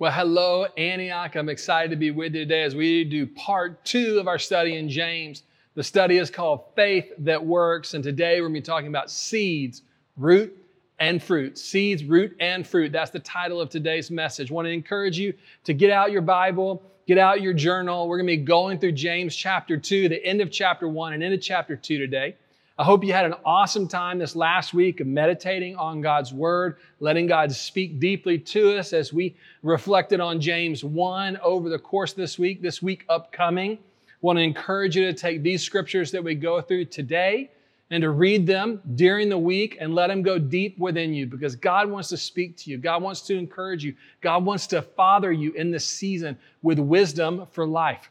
Well, hello, Antioch. I'm excited to be with you today as we do part two of our study in James. The study is called Faith That Works, and today we're going to be talking about seeds, root, and fruit. Seeds, root, and fruit. That's the title of today's message. I want to encourage you to get out your Bible, get out your journal. We're going to be going through James chapter 2, the end of chapter 1 and into chapter 2 today. I hope you had an awesome time this last week of meditating on God's Word, letting God speak deeply to us as we reflected on James 1 over the course of this week, this week upcoming. Want to encourage you to take these scriptures that we go through today and to read them during the week and let them go deep within you because God wants to speak to you. God wants to encourage you. God wants to father you in this season with wisdom for life.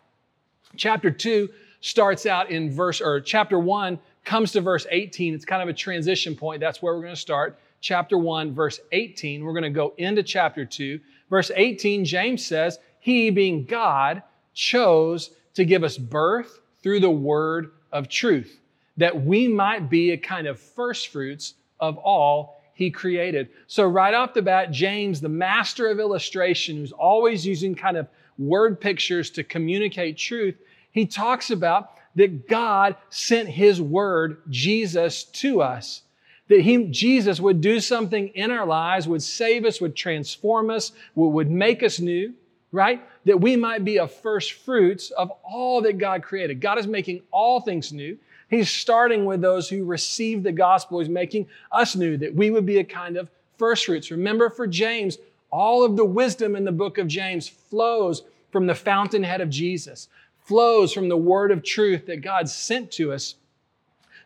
Chapter 2 starts out in verse, or chapter 1 comes to verse 18. It's kind of a transition point. That's where we're going to start. Chapter 1, verse 18. We're going to go into chapter 2. Verse 18, James says, He, being God, chose to give us birth through the word of truth, that we might be a kind of first fruits of all he created. So, right off the bat, James, the master of illustration, who's always using kind of word pictures to communicate truth, he talks about that God sent His Word, Jesus, to us. That he, Jesus would do something in our lives, would save us, would transform us, would make us new, right? That we might be a first fruits of all that God created. God is making all things new. He's starting with those who receive the gospel. He's making us new, that we would be a kind of first fruits. Remember for James, all of the wisdom in the book of James flows from the fountainhead of Jesus flows from the word of truth that God sent to us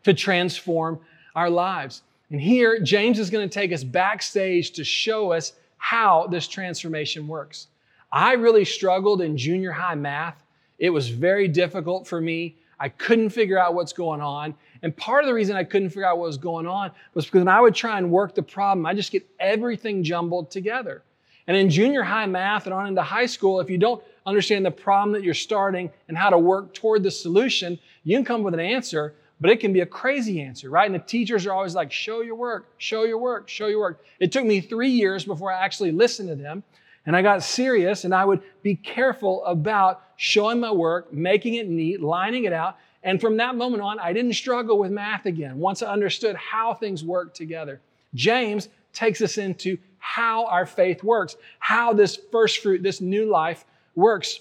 to transform our lives. And here, James is going to take us backstage to show us how this transformation works. I really struggled in junior high math. It was very difficult for me. I couldn't figure out what's going on. And part of the reason I couldn't figure out what was going on was because when I would try and work the problem, I just get everything jumbled together. And in junior high math and on into high school, if you don't understand the problem that you're starting and how to work toward the solution, you can come with an answer, but it can be a crazy answer, right? And the teachers are always like, show your work, show your work, show your work. It took me three years before I actually listened to them. And I got serious and I would be careful about showing my work, making it neat, lining it out. And from that moment on, I didn't struggle with math again once I understood how things work together. James takes us into how our faith works, how this first fruit, this new life works.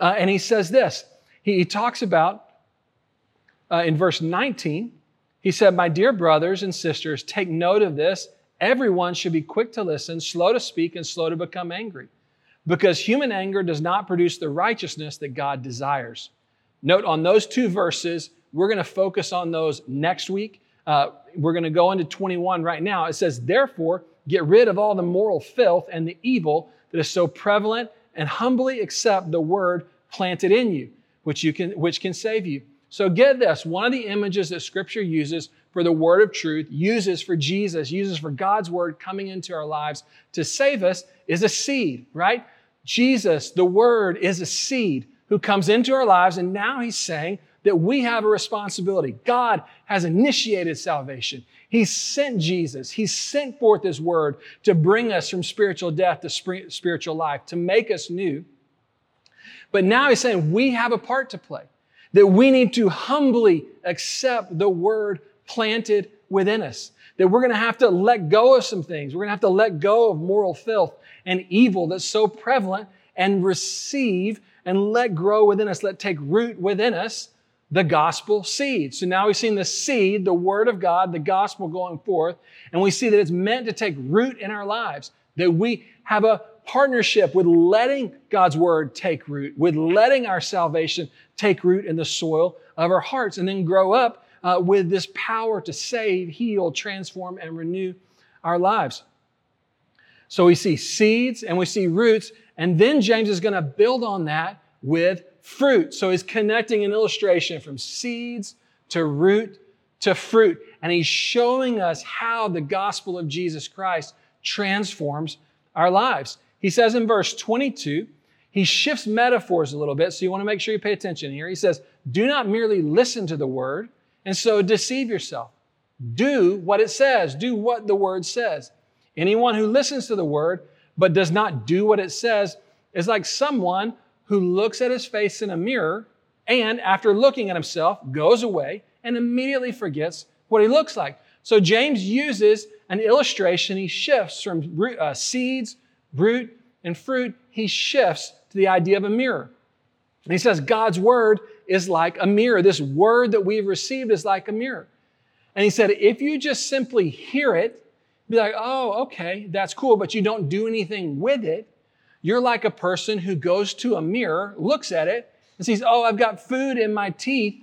Uh, and he says this he, he talks about uh, in verse 19, he said, My dear brothers and sisters, take note of this. Everyone should be quick to listen, slow to speak, and slow to become angry, because human anger does not produce the righteousness that God desires. Note on those two verses, we're going to focus on those next week. Uh, we're going to go into 21 right now. It says, Therefore, get rid of all the moral filth and the evil that is so prevalent and humbly accept the word planted in you, which, you can, which can save you. So get this one of the images that Scripture uses for the word of truth, uses for Jesus, uses for God's word coming into our lives to save us is a seed, right? Jesus, the word, is a seed who comes into our lives, and now he's saying that we have a responsibility. God has initiated salvation. He sent Jesus. He sent forth His word to bring us from spiritual death to spiritual life, to make us new. But now He's saying we have a part to play, that we need to humbly accept the word planted within us, that we're going to have to let go of some things. We're going to have to let go of moral filth and evil that's so prevalent and receive and let grow within us, let take root within us the gospel seed. So now we've seen the seed, the word of God, the gospel going forth, and we see that it's meant to take root in our lives, that we have a partnership with letting God's word take root, with letting our salvation take root in the soil of our hearts, and then grow up uh, with this power to save, heal, transform, and renew our lives. So we see seeds and we see roots, and then James is going to build on that with fruit. So he's connecting an illustration from seeds to root to fruit. And he's showing us how the gospel of Jesus Christ transforms our lives. He says in verse 22, he shifts metaphors a little bit, so you want to make sure you pay attention here. He says, Do not merely listen to the word and so deceive yourself. Do what it says, do what the word says. Anyone who listens to the word but does not do what it says is like someone who looks at his face in a mirror and, after looking at himself, goes away and immediately forgets what he looks like. So James uses an illustration. He shifts from root, uh, seeds, root, and fruit. He shifts to the idea of a mirror. And he says God's word is like a mirror. This word that we've received is like a mirror. And he said, if you just simply hear it, be like, oh, okay, that's cool, but you don't do anything with it, you're like a person who goes to a mirror, looks at it, and sees, oh, I've got food in my teeth,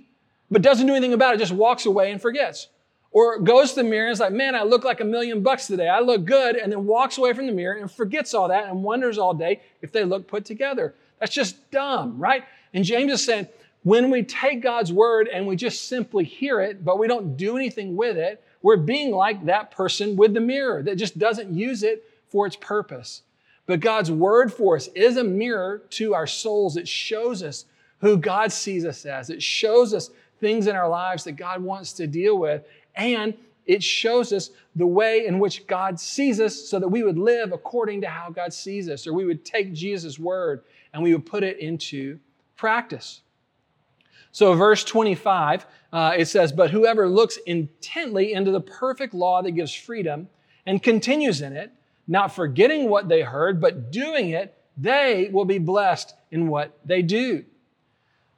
but doesn't do anything about it, just walks away and forgets. Or goes to the mirror and is like, man, I look like a million bucks today. I look good, and then walks away from the mirror and forgets all that and wonders all day if they look put together. That's just dumb, right? And James is saying, when we take God's word and we just simply hear it, but we don't do anything with it, we're being like that person with the mirror that just doesn't use it for its purpose. But God's word for us is a mirror to our souls. It shows us who God sees us as, it shows us things in our lives that God wants to deal with, and it shows us the way in which God sees us so that we would live according to how God sees us, or we would take Jesus' word and we would put it into practice. So, verse 25, uh, it says, But whoever looks intently into the perfect law that gives freedom and continues in it, not forgetting what they heard, but doing it, they will be blessed in what they do.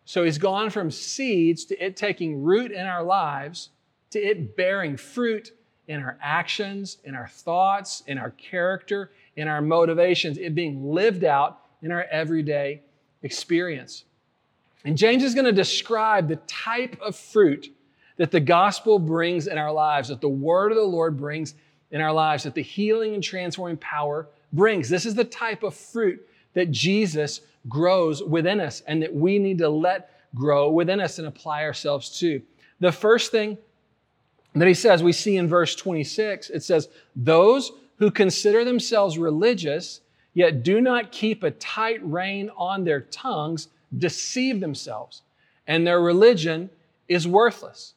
So, he's gone from seeds to it taking root in our lives to it bearing fruit in our actions, in our thoughts, in our character, in our motivations, it being lived out in our everyday experience. And James is going to describe the type of fruit that the gospel brings in our lives, that the word of the Lord brings in our lives, that the healing and transforming power brings. This is the type of fruit that Jesus grows within us and that we need to let grow within us and apply ourselves to. The first thing that he says, we see in verse 26, it says, Those who consider themselves religious, yet do not keep a tight rein on their tongues, deceive themselves, and their religion is worthless.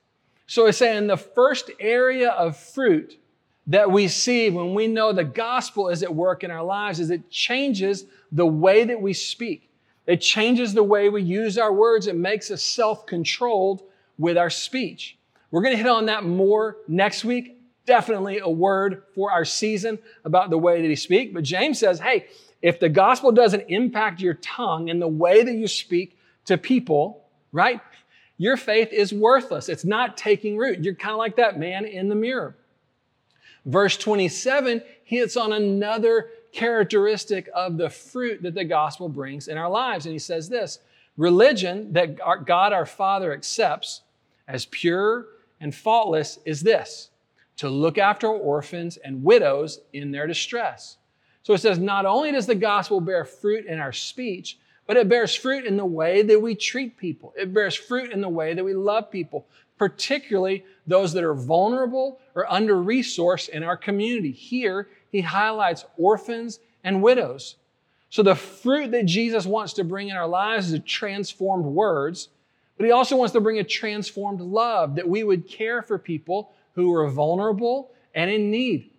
So he's saying the first area of fruit that we see when we know the gospel is at work in our lives is it changes the way that we speak. It changes the way we use our words. It makes us self controlled with our speech. We're going to hit on that more next week. Definitely a word for our season about the way that he speak. But James says, hey, if the gospel doesn't impact your tongue and the way that you speak to people, right? Your faith is worthless. It's not taking root. You're kind of like that man in the mirror. Verse 27 hits on another characteristic of the fruit that the gospel brings in our lives. And he says this religion that God our Father accepts as pure and faultless is this to look after orphans and widows in their distress so it says, not only does the gospel bear fruit in our speech, but it bears fruit in the way that we treat people. It bears fruit in the way that we love people, particularly those that are vulnerable or under resourced in our community. Here, he highlights orphans and widows. So the fruit that Jesus wants to bring in our lives is a transformed words, but he also wants to bring a transformed love that we would care for people who are vulnerable and in need.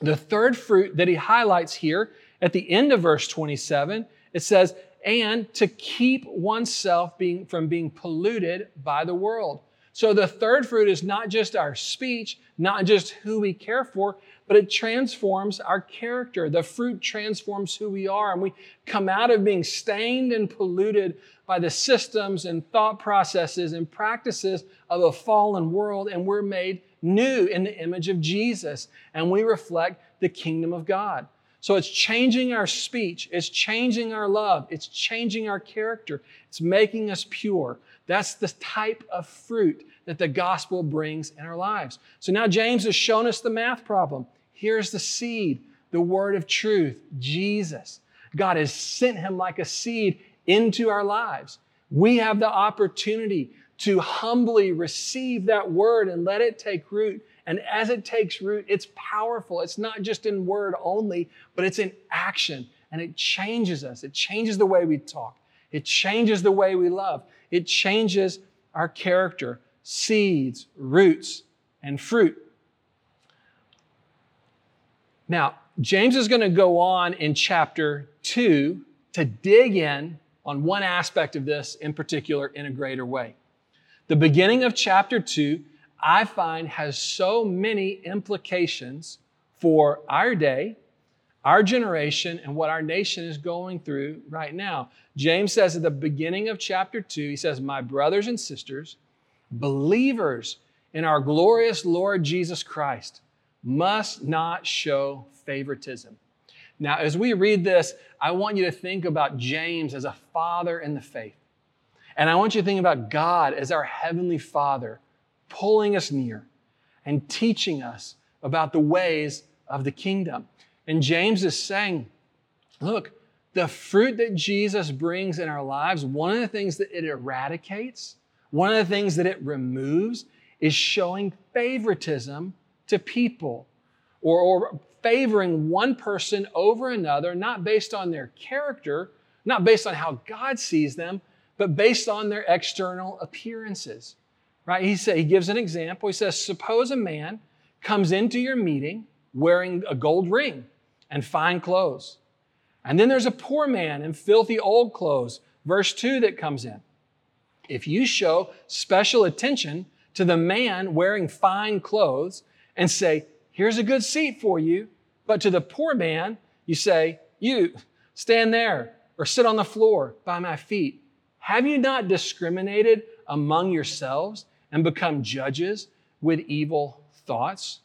The third fruit that he highlights here at the end of verse 27, it says, and to keep oneself being, from being polluted by the world. So the third fruit is not just our speech, not just who we care for, but it transforms our character. The fruit transforms who we are, and we come out of being stained and polluted by the systems and thought processes and practices of a fallen world, and we're made new in the image of Jesus, and we reflect the kingdom of God. So it's changing our speech, it's changing our love, it's changing our character, it's making us pure. That's the type of fruit that the gospel brings in our lives. So now James has shown us the math problem. Here's the seed, the word of truth, Jesus. God has sent him like a seed into our lives. We have the opportunity to humbly receive that word and let it take root. And as it takes root, it's powerful. It's not just in word only, but it's in action. And it changes us. It changes the way we talk. It changes the way we love. It changes our character, seeds, roots, and fruit. Now, James is going to go on in chapter 2 to dig in on one aspect of this in particular in a greater way. The beginning of chapter 2, I find, has so many implications for our day, our generation, and what our nation is going through right now. James says at the beginning of chapter 2, he says, My brothers and sisters, believers in our glorious Lord Jesus Christ, must not show favoritism. Now, as we read this, I want you to think about James as a father in the faith. And I want you to think about God as our heavenly father, pulling us near and teaching us about the ways of the kingdom. And James is saying, look, the fruit that Jesus brings in our lives, one of the things that it eradicates, one of the things that it removes, is showing favoritism to people or, or favoring one person over another, not based on their character, not based on how God sees them, but based on their external appearances. Right? He, say, he gives an example. He says, Suppose a man comes into your meeting wearing a gold ring and fine clothes. And then there's a poor man in filthy old clothes. Verse 2 that comes in. If you show special attention to the man wearing fine clothes and say, Here's a good seat for you. But to the poor man, you say, You stand there or sit on the floor by my feet. Have you not discriminated among yourselves and become judges with evil thoughts?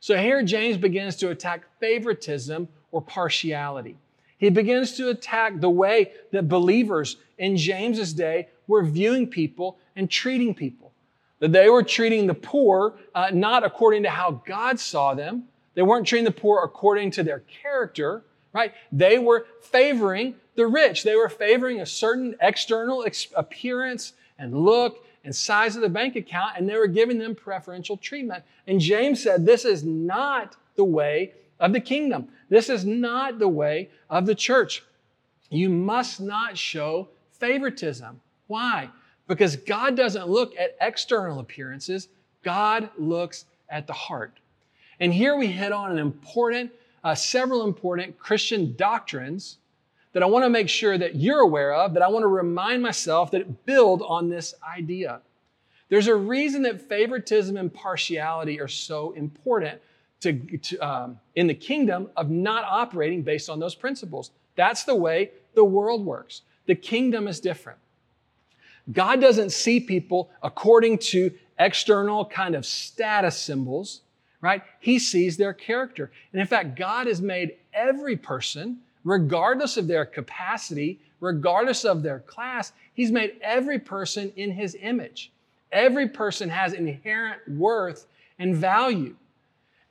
So here James begins to attack favoritism or partiality. He begins to attack the way that believers in James's day were viewing people and treating people. That they were treating the poor uh, not according to how God saw them. They weren't treating the poor according to their character, right? They were favoring the rich. They were favoring a certain external ex- appearance and look and size of the bank account, and they were giving them preferential treatment. And James said, This is not the way of the kingdom. This is not the way of the church. You must not show favoritism. Why? Because God doesn't look at external appearances, God looks at the heart. And here we hit on an important, uh, several important Christian doctrines that I want to make sure that you're aware of, that I want to remind myself that build on this idea. There's a reason that favoritism and partiality are so important to, to um, in the kingdom of not operating based on those principles. That's the way the world works. The kingdom is different. God doesn't see people according to external kind of status symbols, right? He sees their character. And in fact, God has made every person, regardless of their capacity, regardless of their class, He's made every person in His image. Every person has inherent worth and value.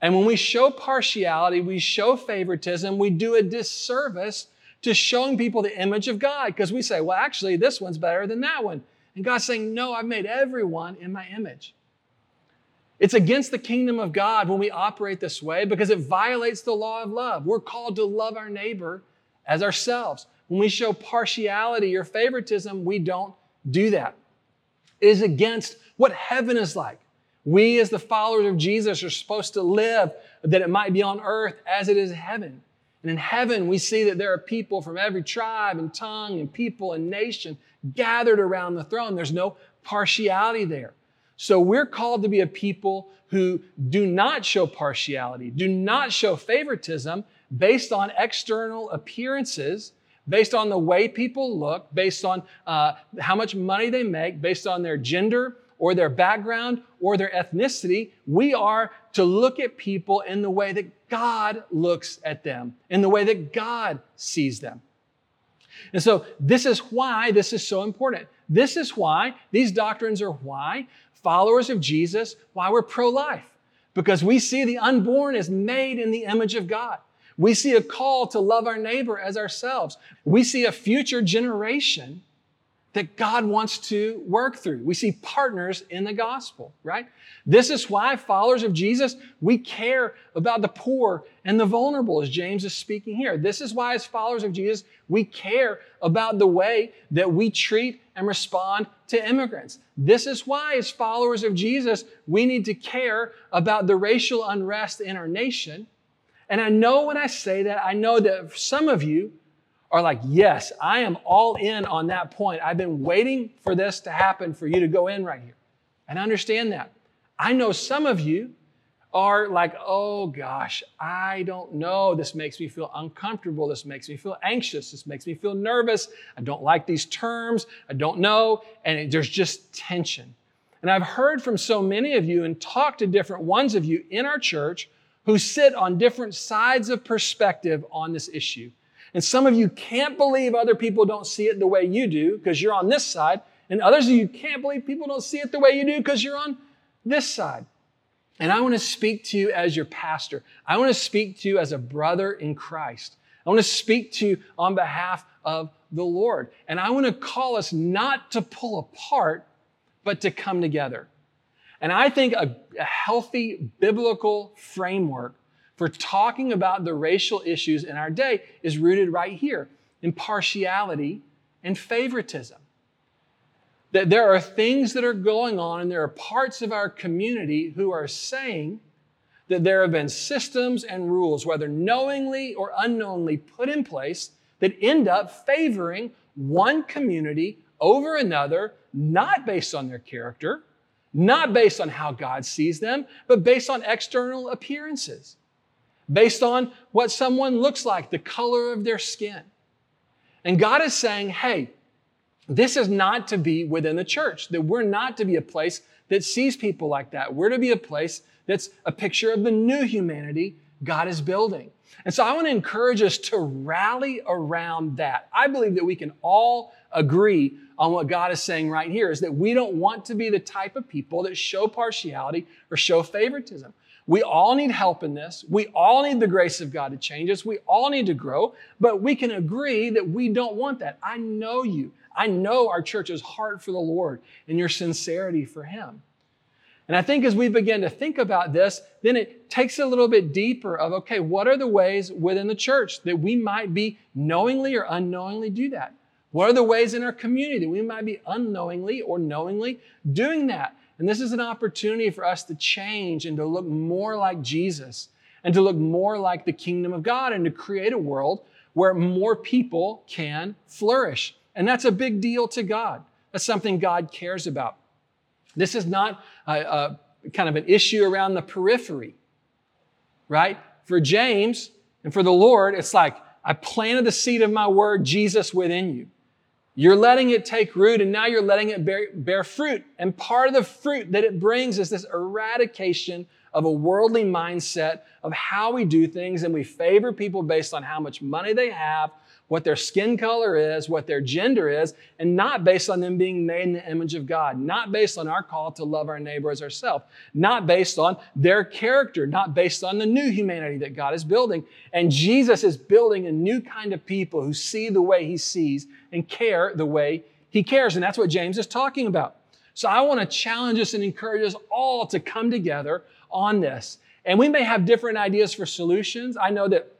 And when we show partiality, we show favoritism, we do a disservice to showing people the image of God because we say, well, actually, this one's better than that one. And God's saying, no, I've made everyone in my image. It's against the kingdom of God when we operate this way because it violates the law of love. We're called to love our neighbor as ourselves. When we show partiality or favoritism, we don't do that. It is against what heaven is like. We, as the followers of Jesus, are supposed to live that it might be on earth as it is in heaven. And in heaven, we see that there are people from every tribe and tongue and people and nation gathered around the throne. There's no partiality there. So we're called to be a people who do not show partiality, do not show favoritism based on external appearances, based on the way people look, based on uh, how much money they make, based on their gender or their background or their ethnicity. We are to look at people in the way that God looks at them, in the way that God sees them. And so, this is why this is so important. This is why these doctrines are why followers of Jesus, why we're pro life. Because we see the unborn is made in the image of God. We see a call to love our neighbor as ourselves. We see a future generation that God wants to work through. We see partners in the gospel, right? This is why followers of Jesus, we care about the poor and the vulnerable, as James is speaking here. This is why, as followers of Jesus, we care about the way that we treat and respond to immigrants. This is why, as followers of Jesus, we need to care about the racial unrest in our nation And I know when I say that, I know that some of you are like, yes, I am all in on that point. I've been waiting for this to happen for you to go in right here. And I understand that. I know some of you are like, oh gosh, I don't know. This makes me feel uncomfortable. This makes me feel anxious. This makes me feel nervous. I don't like these terms. I don't know. And it, there's just tension. And I've heard from so many of you and talked to different ones of you in our church who sit on different sides of perspective on this issue. And some of you can't believe other people don't see it the way you do because you're on this side. And others of you can't believe people don't see it the way you do because you're on this side. And I want to speak to you as your pastor. I want to speak to you as a brother in Christ. I want to speak to you on behalf of the Lord. And I want to call us not to pull apart, but to come together. And I think a, a healthy biblical framework for talking about the racial issues in our day is rooted right here in partiality and favoritism. That there are things that are going on, and there are parts of our community who are saying that there have been systems and rules, whether knowingly or unknowingly, put in place that end up favoring one community over another, not based on their character, not based on how God sees them, but based on external appearances based on what someone looks like, the color of their skin. And God is saying, hey, this is not to be within the church, that we're not to be a place that sees people like that. We're to be a place that's a picture of the new humanity God is building. And so I want to encourage us to rally around that. I believe that we can all agree on what God is saying right here is that we don't want to be the type of people that show partiality or show favoritism. We all need help in this. We all need the grace of God to change us. We all need to grow, but we can agree that we don't want that. I know you. I know our church's heart for the Lord and your sincerity for Him. And I think as we begin to think about this, then it takes a little bit deeper of okay, what are the ways within the church that we might be knowingly or unknowingly do that? What are the ways in our community that we might be unknowingly or knowingly doing that? And this is an opportunity for us to change and to look more like Jesus and to look more like the kingdom of God and to create a world where more people can flourish. And that's a big deal to God. That's something God cares about. This is not a, a kind of an issue around the periphery, right? For James and for the Lord, it's like, I planted the seed of my word, Jesus, within you. You're letting it take root and now you're letting it bear, bear, fruit. And part of the fruit that it brings is this eradication of a worldly mindset of how we do things. And we favor people based on how much money they have, what their skin color is, what their gender is, and not based on them being made in the image of God, not based on our call to love our neighbor as ourselves, not based on their character, not based on the new humanity that God is building. And Jesus is building a new kind of people who see the way he sees and care the way he cares. And that's what James is talking about. So I want to challenge us and encourage us all to come together on this. And we may have different ideas for solutions. I know that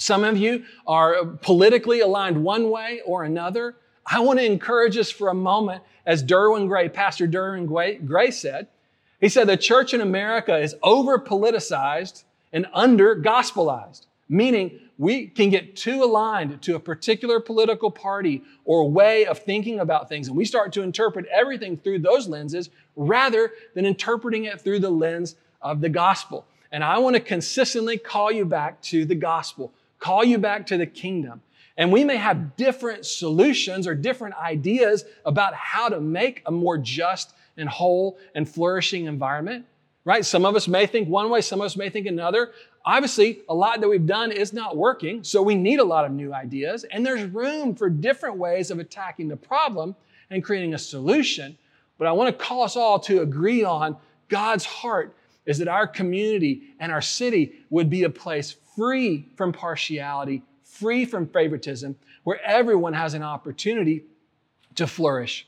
some of you are politically aligned one way or another. I want to encourage us for a moment, as Derwin Gray, Pastor Derwin Gray said. He said the church in America is over politicized and under gospelized, meaning we can get too aligned to a particular political party or way of thinking about things, and we start to interpret everything through those lenses rather than interpreting it through the lens of the gospel. And I want to consistently call you back to the gospel call you back to the kingdom. And we may have different solutions or different ideas about how to make a more just and whole and flourishing environment, right? Some of us may think one way, some of us may think another. Obviously, a lot that we've done is not working, so we need a lot of new ideas. And there's room for different ways of attacking the problem and creating a solution. But I want to call us all to agree on God's heart is that our community and our city would be a place free from partiality, free from favoritism, where everyone has an opportunity to flourish.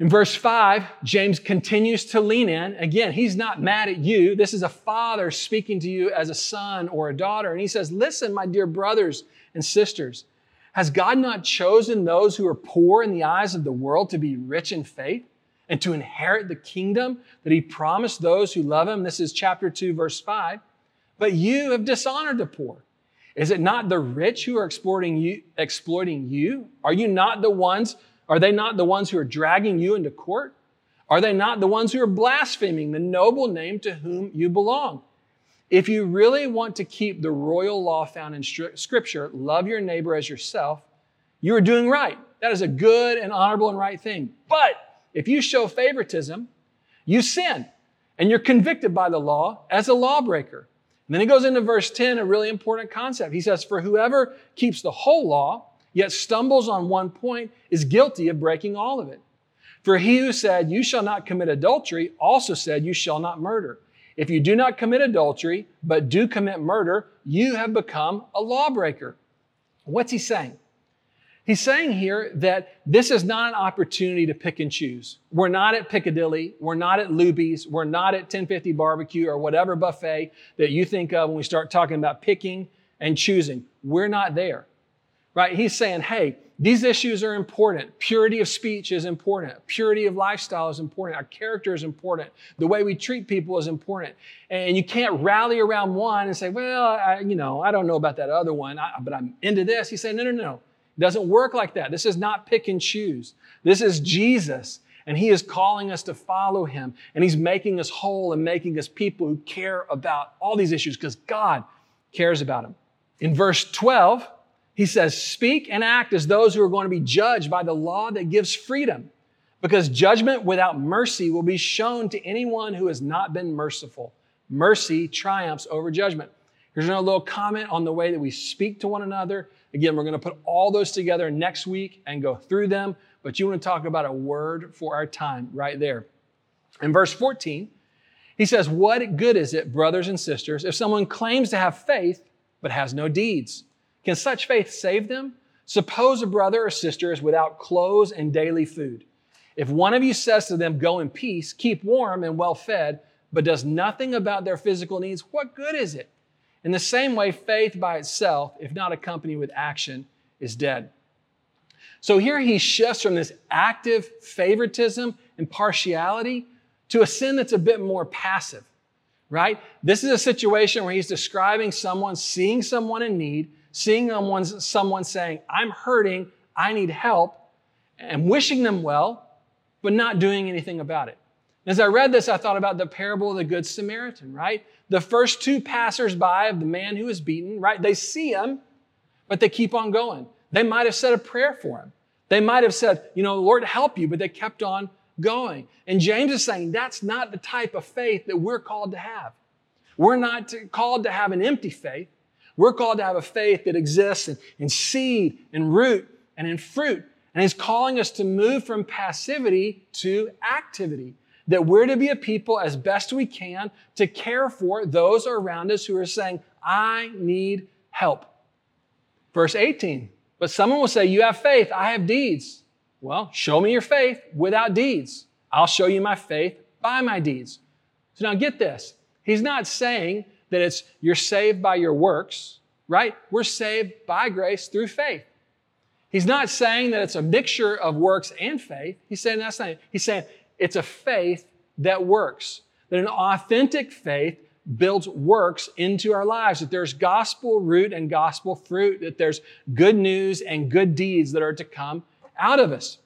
In verse 5, James continues to lean in. Again, he's not mad at you. This is a father speaking to you as a son or a daughter. And he says, Listen, my dear brothers and sisters, has God not chosen those who are poor in the eyes of the world to be rich in faith and to inherit the kingdom that he promised those who love him? This is chapter 2, verse 5. But you have dishonored the poor. Is it not the rich who are exploiting you, exploiting you? Are you not the ones, are they not the ones who are dragging you into court? Are they not the ones who are blaspheming the noble name to whom you belong? If you really want to keep the royal law found in Scripture, love your neighbor as yourself, you are doing right. That is a good and honorable and right thing. But if you show favoritism, you sin and you're convicted by the law as a lawbreaker. And then he goes into verse 10, a really important concept. He says, For whoever keeps the whole law, yet stumbles on one point, is guilty of breaking all of it. For he who said, You shall not commit adultery, also said, You shall not murder. If you do not commit adultery, but do commit murder, you have become a lawbreaker. What's he saying? He's saying here that this is not an opportunity to pick and choose. We're not at Piccadilly. We're not at Luby's. We're not at 1050 barbecue or whatever buffet that you think of when we start talking about picking and choosing. We're not there, right? He's saying, hey, these issues are important. Purity of speech is important. Purity of lifestyle is important. Our character is important. The way we treat people is important. And you can't rally around one and say, well, I, you know, I don't know about that other one, but I'm into this. He's saying, no, no, no. It doesn't work like that. This is not pick and choose. This is Jesus. And he is calling us to follow him. And he's making us whole and making us people who care about all these issues because God cares about them. In verse 12, he says, Speak and act as those who are going to be judged by the law that gives freedom, because judgment without mercy will be shown to anyone who has not been merciful. Mercy triumphs over judgment. Here's another little comment on the way that we speak to one another. Again, we're going to put all those together next week and go through them, but you want to talk about a word for our time right there. In verse 14, he says, What good is it, brothers and sisters, if someone claims to have faith but has no deeds? Can such faith save them? Suppose a brother or sister is without clothes and daily food. If one of you says to them, Go in peace, keep warm and well fed, but does nothing about their physical needs, what good is it? In the same way, faith by itself, if not accompanied with action, is dead. So here he shifts from this active favoritism and partiality to a sin that's a bit more passive, right? This is a situation where he's describing someone seeing someone in need seeing someone, someone saying, I'm hurting, I need help, and wishing them well, but not doing anything about it. As I read this, I thought about the parable of the Good Samaritan, right? The first two passersby of the man who was beaten, right? They see him, but they keep on going. They might have said a prayer for him. They might have said, you know, Lord, help you, but they kept on going. And James is saying that's not the type of faith that we're called to have. We're not called to have an empty faith. We're called to have a faith that exists in, in seed and root and in fruit. And He's calling us to move from passivity to activity. That we're to be a people as best we can to care for those around us who are saying, I need help. Verse 18, but someone will say, You have faith, I have deeds. Well, show me your faith without deeds. I'll show you my faith by my deeds. So now get this. He's not saying that it's you're saved by your works, right? We're saved by grace through faith. He's not saying that it's a mixture of works and faith. He's saying that's not. He's saying it's a faith that works. That an authentic faith builds works into our lives. That there's gospel root and gospel fruit. That there's good news and good deeds that are to come out of us.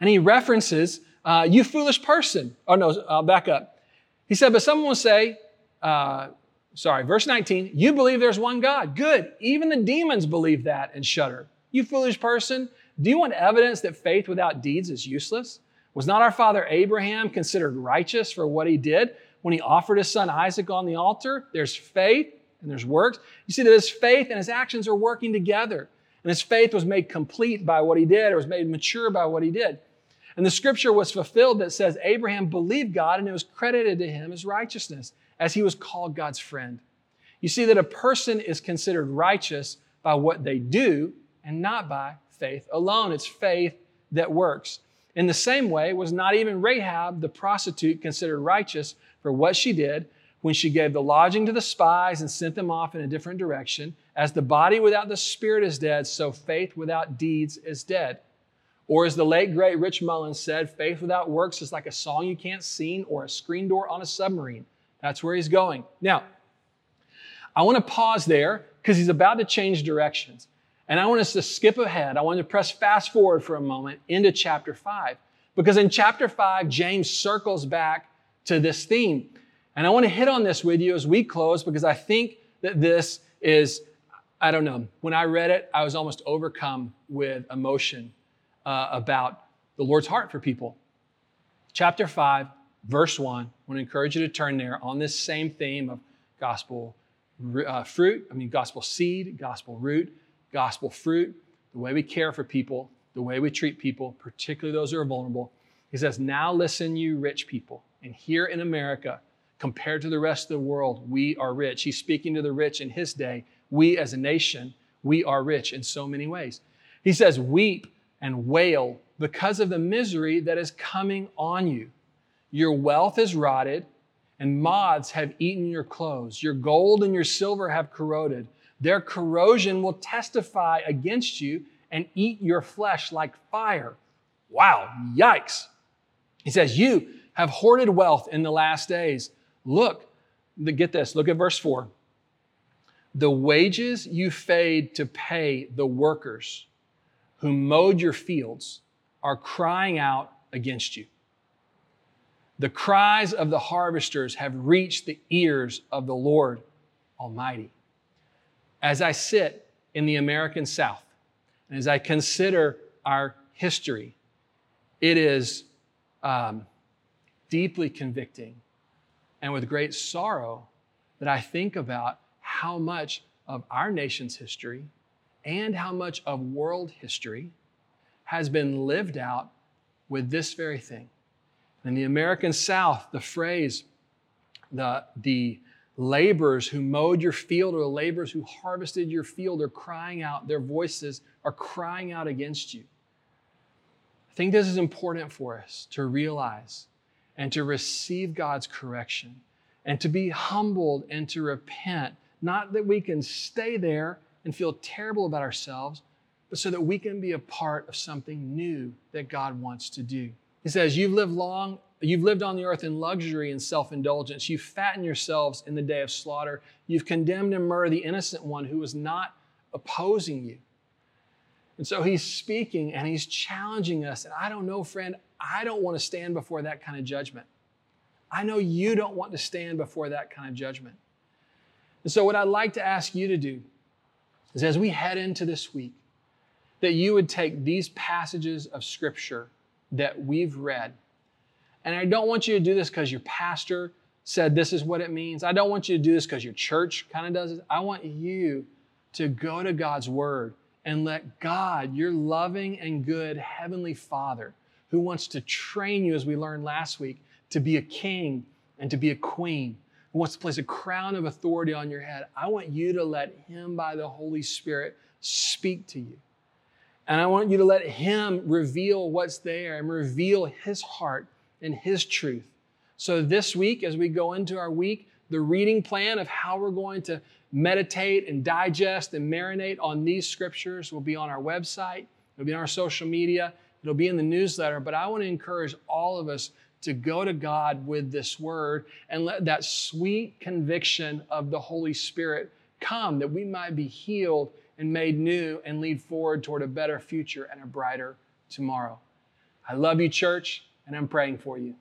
And he references, uh, "You foolish person." Oh no, I'll back up. He said, "But someone will say, uh, sorry, verse 19, you believe there's one God. Good. Even the demons believe that and shudder. You foolish person, do you want evidence that faith without deeds is useless? Was not our father Abraham considered righteous for what he did when he offered his son Isaac on the altar? There's faith and there's works. You see that his faith and his actions are working together. And his faith was made complete by what he did, or was made mature by what he did. And the scripture was fulfilled that says Abraham believed God and it was credited to him as righteousness as he was called God's friend. You see that a person is considered righteous by what they do and not by faith alone. It's faith that works. In the same way, was not even Rahab, the prostitute, considered righteous for what she did when she gave the lodging to the spies and sent them off in a different direction? As the body without the spirit is dead, so faith without deeds is dead. Or as the late great Rich Mullins said, faith without works is like a song you can't sing or a screen door on a submarine. That's where he's going. Now, I want to pause there because he's about to change directions. And I want us to skip ahead. I want to press fast forward for a moment into chapter 5. Because in chapter 5, James circles back to this theme. And I want to hit on this with you as we close because I think that this is, I don't know, when I read it, I was almost overcome with emotion uh, about the Lord's heart for people. Chapter 5, verse 1, I want to encourage you to turn there on this same theme of gospel uh, fruit, I mean, gospel seed, gospel root, gospel fruit, the way we care for people, the way we treat people, particularly those who are vulnerable. He says, Now listen, you rich people. And here in America, compared to the rest of the world, we are rich. He's speaking to the rich in his day. We as a nation, we are rich in so many ways. He says, Weep and wail because of the misery that is coming on you. Your wealth is rotted, and moths have eaten your clothes. Your gold and your silver have corroded. Their corrosion will testify against you and eat your flesh like fire. Wow, yikes. He says, You have hoarded wealth in the last days. Look, get this, look at verse 4. The wages you paid to pay the workers who mowed your fields are crying out against you. The cries of the harvesters have reached the ears of the Lord Almighty. As I sit in the American South, and as I consider our history, it is um, deeply convicting and with great sorrow that I think about how much of our nation's history and how much of world history has been lived out with this very thing. In the American South, the phrase, the, the laborers who mowed your field or the laborers who harvested your field are crying out, their voices are crying out against you. I think this is important for us to realize and to receive God's correction and to be humbled and to repent. Not that we can stay there and feel terrible about ourselves, but so that we can be a part of something new that God wants to do. He says, You've lived long, you've lived on the earth in luxury and self indulgence. You've fattened yourselves in the day of slaughter. You've condemned and murdered the innocent one who was not opposing you. And so he's speaking and he's challenging us. And I don't know, friend, I don't want to stand before that kind of judgment. I know you don't want to stand before that kind of judgment. And so, what I'd like to ask you to do is as we head into this week, that you would take these passages of Scripture that we've read. And I don't want you to do this because your pastor said this is what it means. I don't want you to do this because your church kind of does it. I want you to go to God's Word and let God, your loving and good Heavenly Father, who wants to train you, as we learned last week, to be a king and to be a queen, who wants to place a crown of authority on your head, I want you to let Him, by the Holy Spirit, speak to you. And I want you to let Him reveal what's there and reveal His heart and His truth. So, this week, as we go into our week, the reading plan of how we're going to meditate and digest and marinate on these scriptures will be on our website, it'll be on our social media, it'll be in the newsletter. But I want to encourage all of us to go to God with this word and let that sweet conviction of the Holy Spirit come that we might be healed and made new and lead forward toward a better future and a brighter tomorrow. I love you, church, and I'm praying for you.